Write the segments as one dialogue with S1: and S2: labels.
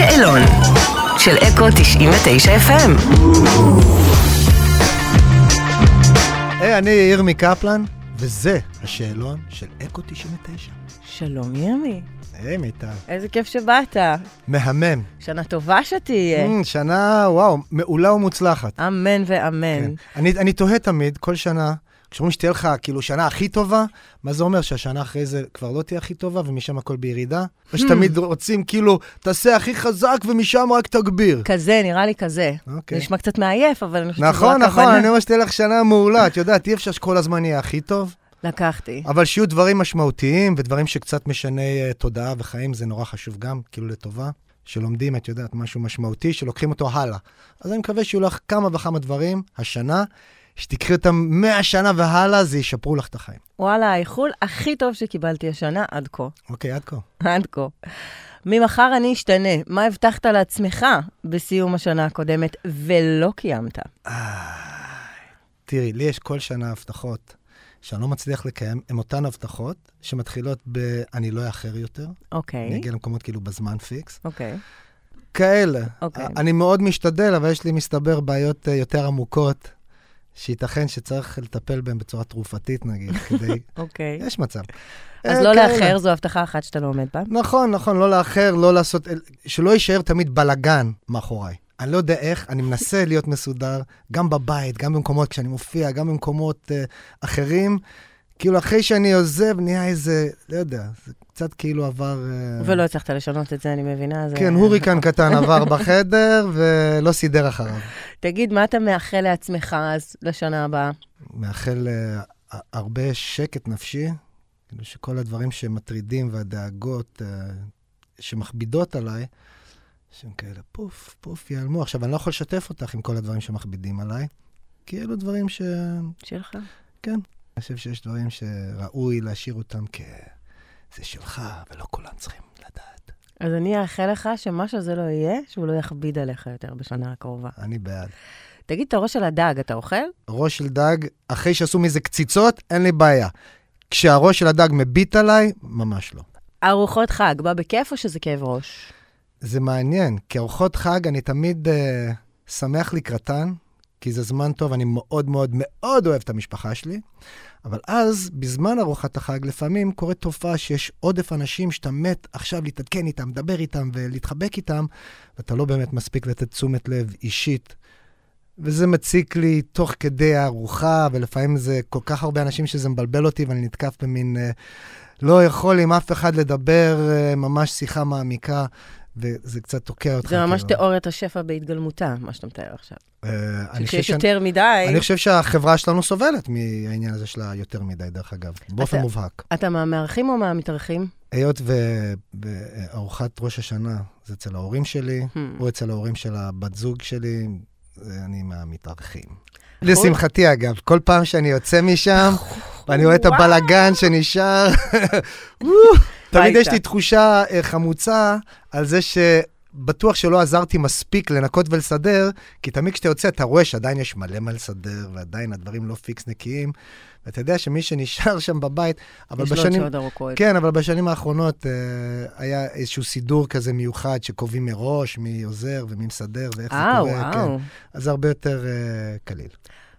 S1: השאלון של אקו 99 FM.
S2: היי, אני ירמי קפלן, וזה השאלון של אקו 99.
S3: שלום ימי,
S2: היי, מיטל.
S3: איזה כיף שבאת.
S2: מהמם.
S3: שנה טובה שתהיה.
S2: Mm, שנה, וואו, מעולה ומוצלחת.
S3: אמן
S2: כן.
S3: ואמן.
S2: אני, אני תוהה תמיד, כל שנה, כשאומרים שתהיה לך כאילו שנה הכי טובה, מה זה אומר שהשנה אחרי זה כבר לא תהיה הכי טובה ומשם הכל בירידה? או שתמיד רוצים כאילו, תעשה הכי חזק ומשם רק תגביר.
S3: כזה, נראה לי כזה.
S2: אוקיי.
S3: נשמע קצת מעייף, אבל אני חושבת שזו
S2: נכון, נכון,
S3: הכוונה.
S2: אני אומר שתהיה לך שנה מעולה. את יודעת, אי אפשר שכל הזמן יהיה הכי טוב,
S3: לקחתי.
S2: אבל שיהיו דברים משמעותיים ודברים שקצת משני אה, תודעה וחיים, זה נורא חשוב גם, כאילו לטובה. שלומדים, את יודעת, משהו משמעותי, שלוקחים אותו הלאה. אז אני מקווה שיהיו לך כמה וכמה דברים השנה, שתקחי אותם מהשנה והלאה, זה ישפרו לך את החיים.
S3: וואלה, האיחול הכי טוב שקיבלתי השנה עד כה.
S2: אוקיי, עד כה.
S3: עד כה. ממחר אני אשתנה. מה הבטחת לעצמך בסיום השנה הקודמת ולא קיימת?
S2: תראי, לי יש כל שנה הבטחות שאני לא מצליח לקיים, הן אותן הבטחות שמתחילות ב- אני לא אאחר יותר, אני
S3: אוקיי,
S2: אגיע למקומות כאילו בזמן פיקס.
S3: אוקיי.
S2: כאלה.
S3: אוקיי.
S2: אני מאוד משתדל, אבל יש לי, מסתבר, בעיות אה, יותר עמוקות, שייתכן שצריך לטפל בהן בצורה תרופתית, נגיד, כדי...
S3: אוקיי.
S2: יש מצב.
S3: אז
S2: אה,
S3: לא
S2: כאלה.
S3: לאחר, זו הבטחה אחת שאתה לא עומד בה.
S2: נכון, נכון, לא לאחר, לא לעשות, שלא יישאר תמיד בלגן מאחוריי. אני לא יודע איך, אני מנסה להיות מסודר, גם בבית, גם במקומות, כשאני מופיע, גם במקומות uh, אחרים. כאילו, אחרי שאני עוזב, נהיה איזה, לא יודע, זה קצת כאילו עבר... Uh,
S3: ולא הצלחת לשנות את זה, אני מבינה. זה-
S2: כן, הוריקן קטן עבר בחדר, ולא סידר אחריו.
S3: תגיד, מה אתה מאחל לעצמך אז לשנה הבאה?
S2: מאחל uh, הרבה שקט נפשי, כאילו שכל הדברים שמטרידים והדאגות uh, שמכבידות עליי, שהם כאלה פוף, פוף, ייעלמו. עכשיו, אני לא יכול לשתף אותך עם כל הדברים שמכבידים עליי, כי אלו דברים ש...
S3: שלך.
S2: כן. אני חושב שיש דברים שראוי להשאיר אותם כ... זה שלך, ולא כולם צריכים לדעת.
S3: אז אני אאחל לך שמה שזה לא יהיה, שהוא לא יכביד עליך יותר בשנה הקרובה.
S2: אני בעד.
S3: תגיד, את הראש של הדג אתה אוכל?
S2: ראש של דג, אחרי שעשו מזה קציצות, אין לי בעיה. כשהראש של הדג מביט עליי, ממש לא.
S3: ארוחות חג, בא בכיף או שזה כאב ראש?
S2: זה מעניין, כי ארוחות חג אני תמיד uh, שמח לקראתן, כי זה זמן טוב, אני מאוד מאוד מאוד אוהב את המשפחה שלי, אבל אז, בזמן ארוחת החג, לפעמים קורית תופעה שיש עודף אנשים שאתה מת עכשיו להתעדכן איתם, לדבר איתם ולהתחבק איתם, ואתה לא באמת מספיק לתת תשומת לב אישית. וזה מציק לי תוך כדי הארוחה, ולפעמים זה כל כך הרבה אנשים שזה מבלבל אותי, ואני נתקף במין... Uh, לא יכול עם אף אחד לדבר, uh, ממש שיחה מעמיקה. וזה קצת תוקע אותך.
S3: זה ממש
S2: כאילו.
S3: תיאוריית השפע בהתגלמותה, מה שאתה מתאר עכשיו.
S2: אה, שאני-
S3: יותר מדי,
S2: אני חושב שהחברה שלנו סובלת מהעניין הזה שלה יותר מדי, דרך אגב, באופן מובהק.
S3: אתה מהמארחים או מהמתארחים?
S2: היות ובארוחת ראש השנה זה אצל ההורים שלי,
S3: Hmm.
S2: או אצל ההורים של הבת זוג שלי, אני מהמתארחים. לשמחתי, אגב, כל פעם שאני יוצא משם, ואני רואה את. הבלגן שנשאר, תמיד יש לי תחושה אה, חמוצה על זה שבטוח שלא עזרתי מספיק לנקות ולסדר, כי תמיד כשאתה יוצא אתה רואה שעדיין יש מלא מה לסדר, ועדיין הדברים לא פיקס נקיים, ואתה יודע שמי שנשאר שם בבית, אבל
S3: יש לו עוד
S2: בשנים...
S3: שעות ארוכות.
S2: כן, אבל בשנים האחרונות אה, היה איזשהו סידור כזה מיוחד שקובעים מראש מי עוזר ומי מסדר ואיך זה
S3: אה,
S2: קורה. כן.
S3: וואו.
S2: אז זה הרבה יותר אה, קליל.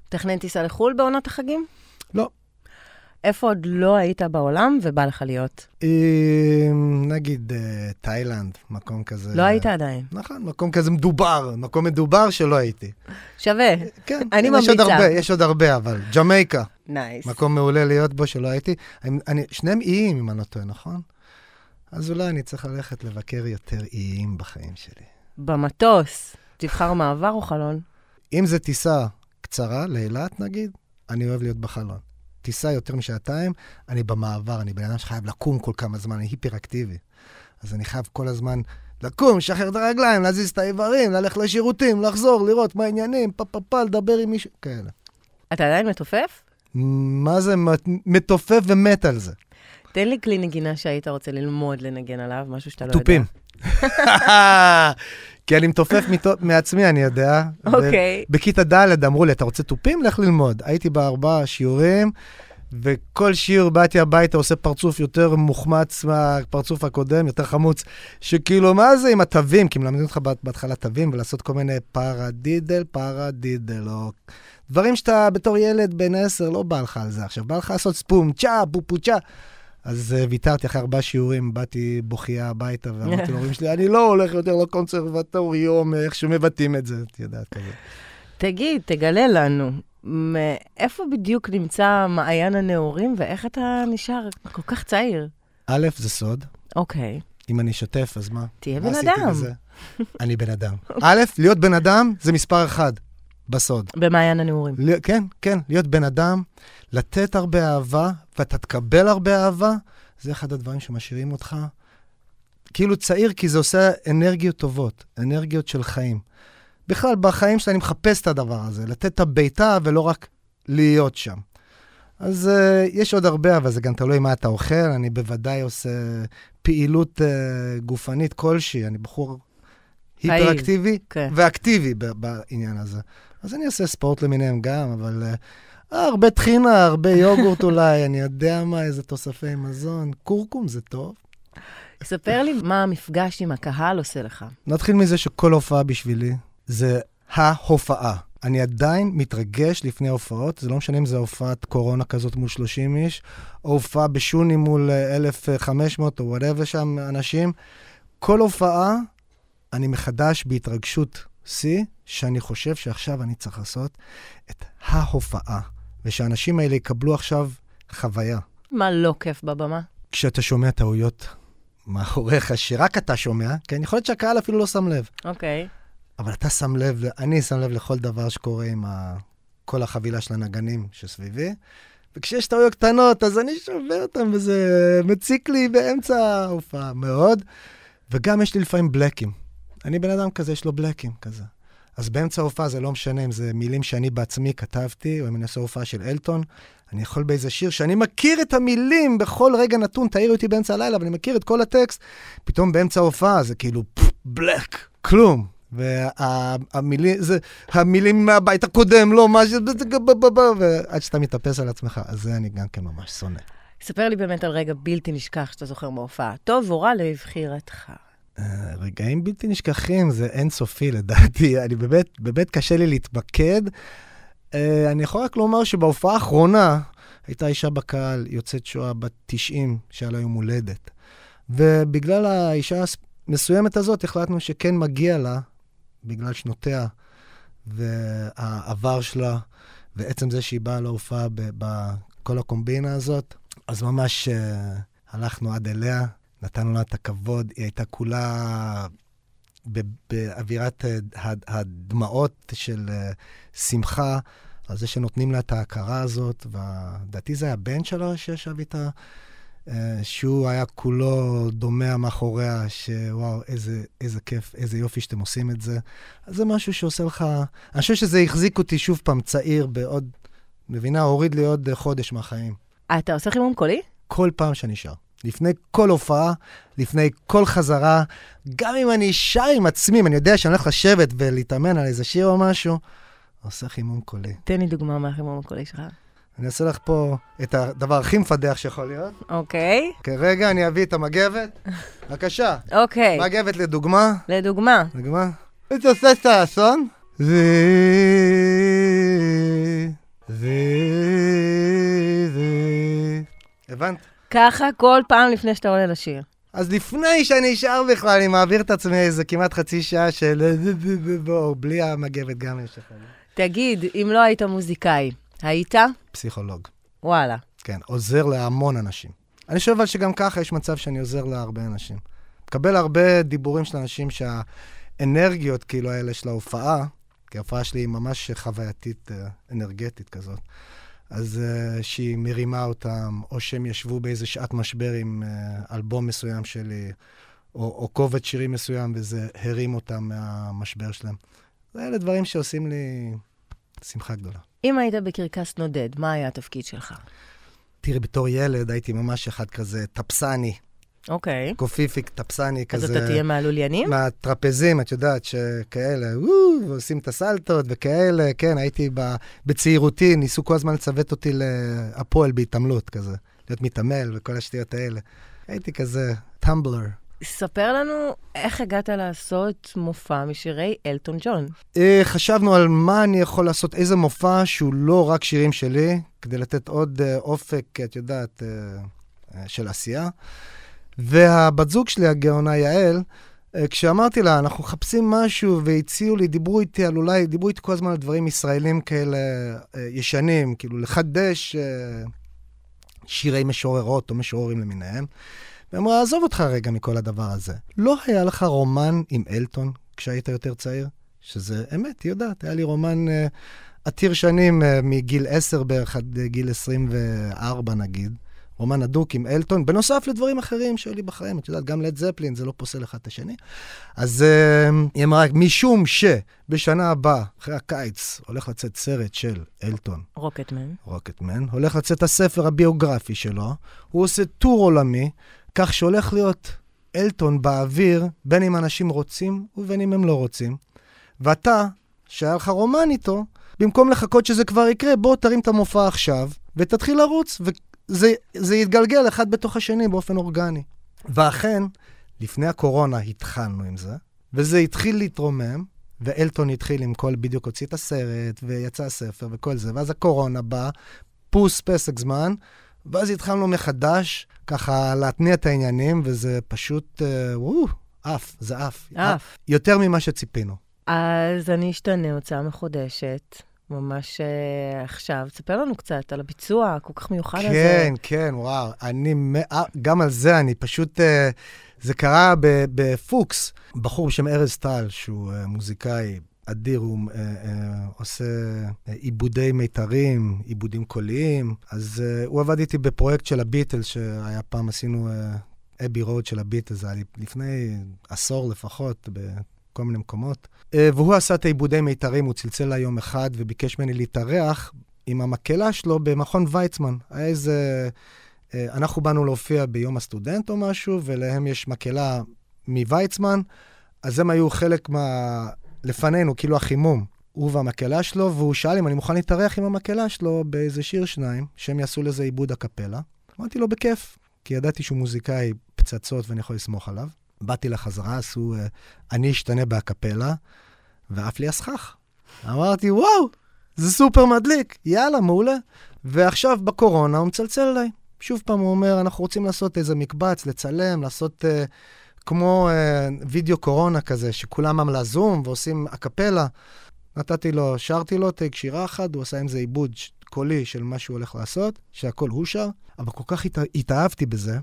S3: תכנן טיסה לחו"ל בעונת החגים?
S2: לא.
S3: איפה עוד לא היית בעולם ובא לך להיות?
S2: אה, נגיד אה, תאילנד, מקום כזה...
S3: לא היית עדיין.
S2: נכון, מקום כזה מדובר, מקום מדובר שלא הייתי.
S3: שווה.
S2: כן,
S3: אני
S2: יש עוד
S3: ממליצה.
S2: הרבה, יש עוד הרבה, אבל ג'מייקה,
S3: נייס.
S2: מקום מעולה להיות בו שלא הייתי. שניהם איים, אם אני לא טועה, נכון? אז אולי אני צריך ללכת לבקר יותר איים בחיים שלי.
S3: במטוס, תבחר מעבר או חלון?
S2: אם זו טיסה קצרה, לאילת נגיד, אני אוהב להיות בחלון. טיסה יותר משעתיים, אני במעבר, אני בן אדם שחייב לקום כל כמה זמן, אני היפר-אקטיבי. אז אני חייב כל הזמן לקום, לשחרר את הרגליים, להזיז את האיברים, ללכת לשירותים, לחזור, לראות מה העניינים, פה פה פה, לדבר עם מישהו, כאלה.
S3: אתה עדיין מתופף?
S2: מה זה מת- מתופף ומת על זה?
S3: תן לי כלי נגינה שהיית רוצה ללמוד לנגן עליו, משהו שאתה לא יודע.
S2: תופים. כי אני מתופף מתו- מעצמי, אני יודע.
S3: אוקיי.
S2: בכיתה ד' אמרו לי, אתה רוצה תופים? לך ללמוד. הייתי בארבעה שיעורים, וכל שיעור באתי הביתה עושה פרצוף יותר מוחמץ מהפרצוף הקודם, יותר חמוץ, שכאילו, מה זה עם התווים? כי מלמדים אותך בהתחלה תווים ולעשות כל מיני פרדידל, פרדידל, או דברים שאתה בתור ילד בן עשר לא בא לך על זה עכשיו, בא לך לעשות ספום, צ'ה, פופו צ'ה. אז uh, ויתרתי אחרי ארבעה שיעורים, באתי בוכייה הביתה ואמרתי להורים שלי, אני לא הולך יותר לקונסרבטוריום, איך שמבטאים את זה, את יודעת כזה.
S3: תגיד, תגלה לנו, איפה בדיוק נמצא מעיין הנעורים ואיך אתה נשאר כל כך צעיר?
S2: א', זה סוד.
S3: אוקיי.
S2: אם אני אשתף, אז מה?
S3: תהיה
S2: מה
S3: בן אדם.
S2: אני בן אדם. א', להיות בן אדם זה מספר אחד בסוד.
S3: במעיין הנעורים.
S2: ל- כן, כן, להיות בן אדם, לתת הרבה אהבה, ואתה תקבל הרבה אהבה, זה אחד הדברים שמשאירים אותך כאילו צעיר, כי זה עושה אנרגיות טובות, אנרגיות של חיים. בכלל, בחיים שלי אני מחפש את הדבר הזה, לתת את הביתה ולא רק להיות שם. אז uh, יש עוד הרבה, אבל זה גם תלוי מה אתה אוכל. אני בוודאי עושה פעילות uh, גופנית כלשהי. אני בחור היפראקטיבי
S3: כן.
S2: ואקטיבי בעניין הזה. אז אני אעשה ספורט למיניהם גם, אבל uh, הרבה טחינה, הרבה יוגורט אולי, אני יודע מה, איזה תוספי מזון. כורכום זה טוב.
S3: ספר לי מה המפגש עם הקהל עושה לך.
S2: נתחיל מזה שכל הופעה בשבילי זה ההופעה. אני עדיין מתרגש לפני הופעות, זה לא משנה אם זו הופעת קורונה כזאת מול 30 איש, או הופעה בשוני מול אה, 1,500 או וואטאבר שם אנשים. כל הופעה, אני מחדש בהתרגשות שיא, שאני חושב שעכשיו אני צריך לעשות את ההופעה, ושהאנשים האלה יקבלו עכשיו חוויה.
S3: מה לא כיף בבמה?
S2: כשאתה שומע טעויות מאחוריך, שרק אתה שומע, כן? יכול להיות שהקהל אפילו לא שם לב.
S3: אוקיי.
S2: אבל אתה שם לב, אני שם לב לכל דבר שקורה עם ה... כל החבילה של הנגנים שסביבי, וכשיש טעויות קטנות, אז אני שובר אותם, וזה מציק לי באמצע ההופעה מאוד. וגם יש לי לפעמים בלקים. אני בן אדם כזה, יש לו בלקים כזה. אז באמצע ההופעה זה לא משנה אם זה מילים שאני בעצמי כתבתי, או אם אני עושה הופעה של אלטון, אני יכול באיזה שיר שאני מכיר את המילים בכל רגע נתון, תעירי אותי באמצע הלילה, אבל אני מכיר את כל הטקסט, פתאום באמצע ההופעה זה כאילו בלק, כלום. והמילים, זה, המילים מהבית הקודם, לא, מה ש... ועד שאתה מתאפס על עצמך, אז זה אני גם כן ממש שונא.
S3: ספר לי באמת על רגע בלתי נשכח שאתה זוכר מההופעה. טוב או רע לבחירתך.
S2: רגעים בלתי נשכחים זה אינסופי לדעתי, אני באמת, באמת קשה לי להתמקד. אה, אני יכול רק לומר שבהופעה האחרונה הייתה אישה בקהל, יוצאת שואה בת 90, שהיה לה יום הולדת. ובגלל האישה המסוימת הזאת החלטנו שכן מגיע לה, בגלל שנותיה והעבר שלה, ועצם זה שהיא באה להופעה בכל הקומבינה הזאת, אז ממש uh, הלכנו עד אליה, נתנו לה את הכבוד, היא הייתה כולה באווירת הדמעות של uh, שמחה על זה שנותנים לה את ההכרה הזאת, ולדעתי זה היה הבן שלה שישב איתה. Uh, שהוא היה כולו דומע מאחוריה, שוואו, איזה, איזה כיף, איזה יופי שאתם עושים את זה. אז זה משהו שעושה לך... אני חושב שזה החזיק אותי שוב פעם צעיר בעוד... מבינה? הוריד לי עוד חודש מהחיים.
S3: אתה עושה חימום קולי?
S2: כל פעם שאני שר. לפני כל הופעה, לפני כל חזרה, גם אם אני שר עם עצמי, אם אני יודע שאני הולך לשבת ולהתאמן על איזה שיר או משהו, עושה חימום קולי.
S3: תן לי דוגמה מהחימום הקולי שלך.
S2: אני אעשה לך פה את הדבר הכי מפדח שיכול להיות.
S3: אוקיי.
S2: כרגע אני אביא את המגבת. בבקשה.
S3: אוקיי.
S2: מגבת לדוגמה.
S3: לדוגמה.
S2: לדוגמה. זה עושה את האסון. זה... זה... זה... הבנת?
S3: ככה כל פעם לפני שאתה עולה לשיר.
S2: אז לפני שאני אשאר בכלל, אני מעביר את עצמי איזה כמעט חצי שעה של... בואו, בלי המגבת גם יש לך.
S3: תגיד, אם לא היית מוזיקאי, היית?
S2: פסיכולוג.
S3: וואלה.
S2: כן, עוזר להמון אנשים. אני חושב אבל שגם ככה יש מצב שאני עוזר להרבה אנשים. מקבל הרבה דיבורים של אנשים שהאנרגיות, כאילו, האלה של ההופעה, כי ההופעה שלי היא ממש חווייתית, אנרגטית כזאת. אז uh, שהיא מרימה אותם, או שהם ישבו באיזה שעת משבר עם uh, אלבום מסוים שלי, או, או קובץ שירים מסוים, וזה הרים אותם מהמשבר שלהם. זה אלה דברים שעושים לי שמחה גדולה.
S3: אם היית בקרקס נודד, מה היה התפקיד שלך?
S2: תראי, בתור ילד הייתי ממש אחד כזה טפסני,
S3: אוקיי.
S2: קופיפיק, טפסני
S3: אז
S2: כזה.
S3: אתה תהיה מהלוליינים?
S2: מהטרפזים, את יודעת, שכאלה, וואו, ועושים את הסלטות וכאלה, כן, הייתי ב, בצעירותי, ניסו כל הזמן לצוות אותי להפועל בהתעמלות כזה, להיות מתעמל וכל השטויות האלה. הייתי כזה טמבלר.
S3: ספר לנו איך הגעת לעשות מופע משירי אלטון ג'ון.
S2: אה, חשבנו על מה אני יכול לעשות, איזה מופע שהוא לא רק שירים שלי, כדי לתת עוד אה, אופק, את יודעת, אה, של עשייה. והבת זוג שלי, הגאונה יעל, אה, כשאמרתי לה, אנחנו מחפשים משהו, והציעו לי, דיברו איתי על אולי, דיברו איתי כל הזמן על דברים ישראלים כאלה אה, ישנים, כאילו לחדש אה, שירי משוררות או משוררים למיניהם. והיא אמרה, עזוב אותך רגע מכל הדבר הזה. לא היה לך רומן עם אלטון כשהיית יותר צעיר? שזה אמת, היא יודעת, היה לי רומן עתיר שנים מגיל 10 בערך עד אה, גיל 24 נגיד. רומן הדוק עם אלטון, בנוסף לדברים אחרים שהיו לי בחיים. את יודעת, גם לד זפלין, זה לא פוסל אחד את השני. אז uh, היא אמרה, משום שבשנה הבאה, אחרי הקיץ, הולך לצאת סרט של אלטון,
S3: רוקטמן.
S2: רוקטמן, הולך לצאת הספר הביוגרפי שלו, הוא עושה טור עולמי, כך שהולך להיות אלטון באוויר, בין אם אנשים רוצים ובין אם הם לא רוצים. ואתה, שהיה לך רומן איתו, במקום לחכות שזה כבר יקרה, בוא תרים את המופע עכשיו, ותתחיל לרוץ, וזה זה יתגלגל אחד בתוך השני באופן אורגני. ואכן, לפני הקורונה התחלנו עם זה, וזה התחיל להתרומם, ואלטון התחיל עם כל, בדיוק הוציא את הסרט, ויצא הספר וכל זה, ואז הקורונה באה, פוס פסק זמן, ואז התחלנו מחדש, ככה להתניע את העניינים, וזה פשוט, אה, וואו, עף, זה עף.
S3: עף.
S2: יותר ממה שציפינו.
S3: אז אני אשתנה הוצאה מחודשת, ממש uh, עכשיו. תספר לנו קצת על הביצוע הכל כך מיוחד הזה.
S2: כן, כן, וואו. אני, מא- גם על זה אני פשוט, אה, זה קרה בפוקס. בחור בשם ארז טל, שהוא אה, מוזיקאי אדיר, הוא אה, אה, עושה אה, עיבודי מיתרים, עיבודים קוליים. אז אה, הוא עבד איתי בפרויקט של הביטלס, שהיה פעם, עשינו אה, Abbey Road של הביטלס, זה היה לפני עשור לפחות, בכל מיני מקומות. אה, והוא עשה את העיבודי מיתרים, הוא צלצל אליי יום אחד וביקש ממני להתארח עם המקהלה שלו במכון ויצמן. היה איזה... אה, אנחנו באנו להופיע ביום הסטודנט או משהו, ולהם יש מקהלה מוויצמן, אז הם היו חלק מה... לפנינו, כאילו החימום. הוא והמקהלה שלו, והוא שאל אם אני מוכן להתארח עם המקהלה שלו באיזה שיר שניים, שהם יעשו לזה עיבוד הקפלה. אמרתי לו, בכיף, כי ידעתי שהוא מוזיקאי פצצות ואני יכול לסמוך עליו. באתי לחזרה, עשו אה, אני אשתנה בהקפלה, ועף לי הסכך. אמרתי, וואו, זה סופר מדליק, יאללה, מעולה. ועכשיו בקורונה הוא מצלצל אליי. שוב פעם הוא אומר, אנחנו רוצים לעשות איזה מקבץ, לצלם, לעשות אה, כמו אה, וידאו קורונה כזה, שכולם על הזום ועושים אקפלה. נתתי לו, שרתי לו טייק שירה אחת, הוא עשה עם זה עיבוד קולי של מה שהוא הולך לעשות, שהכל הוא שר, אבל כל כך הת... התאהבתי בזה,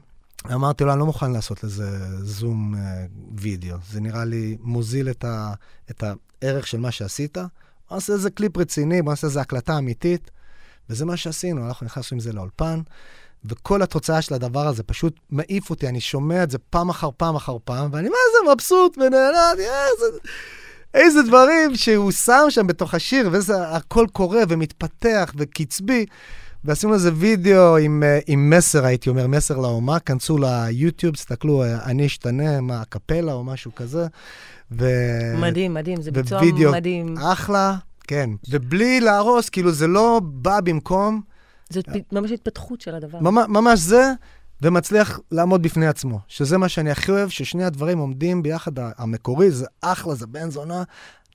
S2: אמרתי לו, אני לא מוכן לעשות לזה זום אה, וידאו. זה נראה לי מוזיל את, ה... את הערך של מה שעשית. בוא נעשה איזה קליפ רציני, בוא נעשה איזה הקלטה אמיתית. וזה מה שעשינו, אנחנו נכנסנו עם זה לאולפן, וכל התוצאה של הדבר הזה פשוט מעיף אותי, אני שומע את זה פעם אחר פעם אחר פעם, ואני מה זה מבסוט ונהנה, איזה, איזה דברים שהוא שם שם בתוך השיר, ואיזה הכל קורה ומתפתח וקצבי. ועשינו איזה וידאו עם, אה, עם מסר, הייתי אומר, מסר לאומה, כנסו ליוטיוב, תסתכלו, אה, אני אשתנה, מה, הקפלה או משהו כזה. ו...
S3: מדהים, מדהים, זה ביצוע
S2: ווידאו
S3: מדהים.
S2: אחלה, כן. ובלי להרוס, כאילו זה לא בא במקום,
S3: זאת ממש התפתחות של הדבר.
S2: ממש, ממש זה, ומצליח לעמוד בפני עצמו. שזה מה שאני הכי אוהב, ששני הדברים עומדים ביחד. המקורי זה אחלה, זה בן זונה,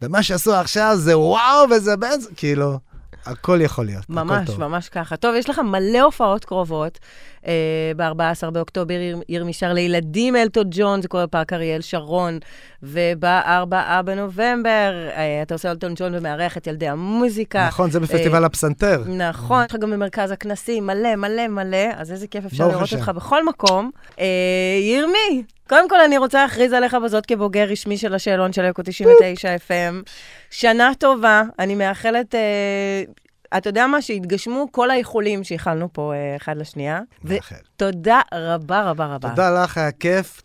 S2: ומה שעשו עכשיו זה וואו, וזה בן זונה, כאילו, הכל יכול להיות, הכל
S3: ממש,
S2: טוב.
S3: ממש ככה. טוב, יש לך מלא הופעות קרובות. אה, ב-14 באוקטובר, עיר- עיר משאר לילדים אלטון ג'ון, זה קורה בפארק אריאל שרון, וב-4 בנובמבר, אה, אתה עושה אלטון ג'ון ומארח את ילדי המוזיקה.
S2: נכון, זה בפסטיבל הפסנתר.
S3: נכון, יש לך גם במרכז הכנסים, מלא, מלא, מלא, אז איזה כיף אפשר לראות
S2: השם.
S3: אותך בכל מקום. אה, ירמי, קודם כל אני רוצה להכריז עליך בזאת כבוגר רשמי של השאלון של אקו 99 FM. שנה טובה, אני מאחלת, אה, אתה יודע מה, שהתגשמו כל האיחולים שאיחלנו פה אה, אחד לשנייה.
S2: מאחל.
S3: ותודה רבה רבה רבה.
S2: תודה לך, היה כיף.